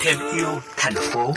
thêm yêu thành phố.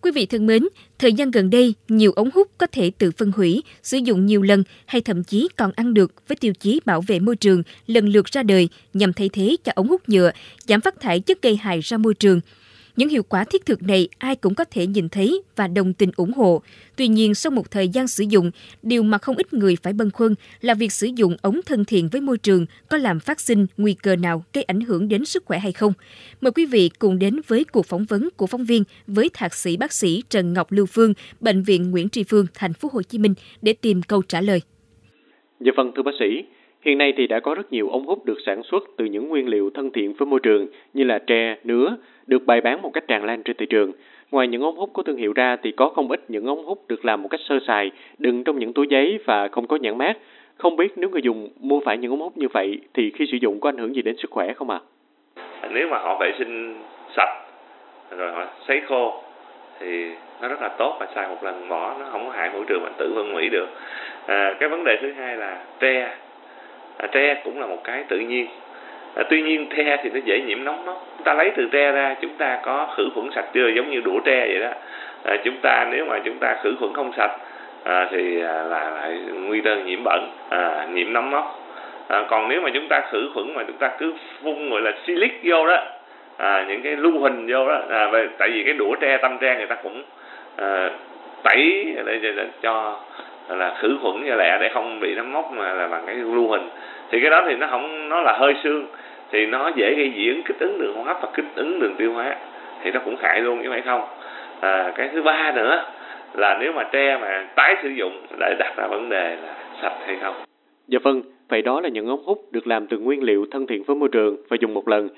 Quý vị thân mến, thời gian gần đây, nhiều ống hút có thể tự phân hủy, sử dụng nhiều lần hay thậm chí còn ăn được với tiêu chí bảo vệ môi trường lần lượt ra đời nhằm thay thế cho ống hút nhựa, giảm phát thải chất gây hại ra môi trường – những hiệu quả thiết thực này ai cũng có thể nhìn thấy và đồng tình ủng hộ. Tuy nhiên, sau một thời gian sử dụng, điều mà không ít người phải băn khoăn là việc sử dụng ống thân thiện với môi trường có làm phát sinh nguy cơ nào gây ảnh hưởng đến sức khỏe hay không. Mời quý vị cùng đến với cuộc phỏng vấn của phóng viên với thạc sĩ bác sĩ Trần Ngọc Lưu Phương, bệnh viện Nguyễn Tri Phương, thành phố Hồ Chí Minh để tìm câu trả lời. Dạ vâng thưa bác sĩ, Hiện nay thì đã có rất nhiều ống hút được sản xuất từ những nguyên liệu thân thiện với môi trường như là tre, nứa, được bày bán một cách tràn lan trên thị trường. Ngoài những ống hút có thương hiệu ra thì có không ít những ống hút được làm một cách sơ sài, đựng trong những túi giấy và không có nhãn mát. Không biết nếu người dùng mua phải những ống hút như vậy thì khi sử dụng có ảnh hưởng gì đến sức khỏe không ạ? À? Nếu mà họ vệ sinh sạch rồi họ sấy khô thì nó rất là tốt và xài một lần bỏ nó không có hại môi trường mà tự phân hủy được. À, cái vấn đề thứ hai là tre à, tre cũng là một cái tự nhiên. À, tuy nhiên tre thì nó dễ nhiễm nóng lắm. Chúng ta lấy từ tre ra chúng ta có khử khuẩn sạch chưa? Giống như đũa tre vậy đó. À, chúng ta nếu mà chúng ta khử khuẩn không sạch à, thì à, là lại nguy cơ nhiễm bẩn à, nhiễm nấm mốc. À, còn nếu mà chúng ta khử khuẩn mà chúng ta cứ phun gọi là silic vô đó à, những cái lưu hình vô đó à, tại vì cái đũa tre tâm tre người ta cũng à, tẩy để, để, để cho là khử khuẩn cho lẹ để không bị nấm mốc mà là bằng cái lưu hình. Thì cái đó thì nó không nó là hơi xương. Thì nó dễ gây dị ứng kích ứng đường hô hấp và kích ứng đường tiêu hóa. Thì nó cũng hại luôn chứ phải không? À, cái thứ ba nữa là nếu mà tre mà tái sử dụng lại đặt ra vấn đề là sạch hay không? Dạ vâng vậy đó là những ống hút được làm từ nguyên liệu thân thiện với môi trường và dùng một lần.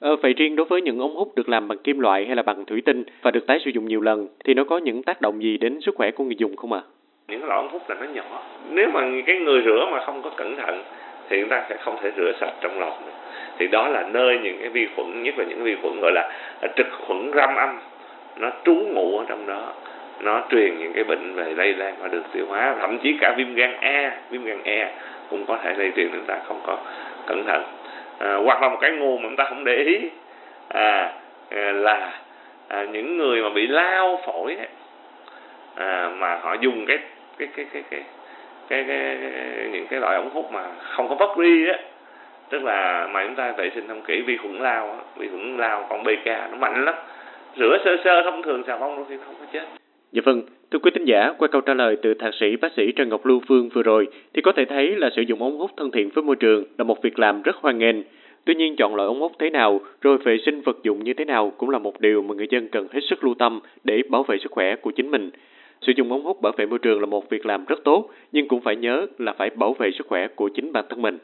Ờ, vậy riêng đối với những ống hút được làm bằng kim loại hay là bằng thủy tinh và được tái sử dụng nhiều lần thì nó có những tác động gì đến sức khỏe của người dùng không ạ? À? Những cái lọ ống hút là nó nhỏ. Nếu mà cái người rửa mà không có cẩn thận thì chúng ta sẽ không thể rửa sạch trong lọc nữa. Thì đó là nơi những cái vi khuẩn nhất là những vi khuẩn gọi là à, trực khuẩn răm âm. Nó trú ngụ ở trong đó. Nó truyền những cái bệnh về lây lan qua đường tiêu hóa. Thậm chí cả viêm gan A viêm gan E cũng có thể lây truyền chúng ta không có cẩn thận. À, hoặc là một cái nguồn mà chúng ta không để ý à, à là à, những người mà bị lao phổi ấy, à, mà họ dùng cái cái cái cái cái cái, cái, cái những cái loại ống hút mà không có vất ri á tức là mà chúng ta vệ sinh không kỹ vi khuẩn lao á vi khuẩn lao con bk nó mạnh lắm rửa sơ sơ thông thường xà bông đôi khi không có chết Dạ vâng, thưa quý tín giả, qua câu trả lời từ thạc sĩ bác sĩ Trần Ngọc Lưu Phương vừa rồi thì có thể thấy là sử dụng ống hút thân thiện với môi trường là một việc làm rất hoan nghênh. Tuy nhiên chọn loại ống hút thế nào rồi vệ sinh vật dụng như thế nào cũng là một điều mà người dân cần hết sức lưu tâm để bảo vệ sức khỏe của chính mình. Sử dụng ống hút bảo vệ môi trường là một việc làm rất tốt, nhưng cũng phải nhớ là phải bảo vệ sức khỏe của chính bản thân mình.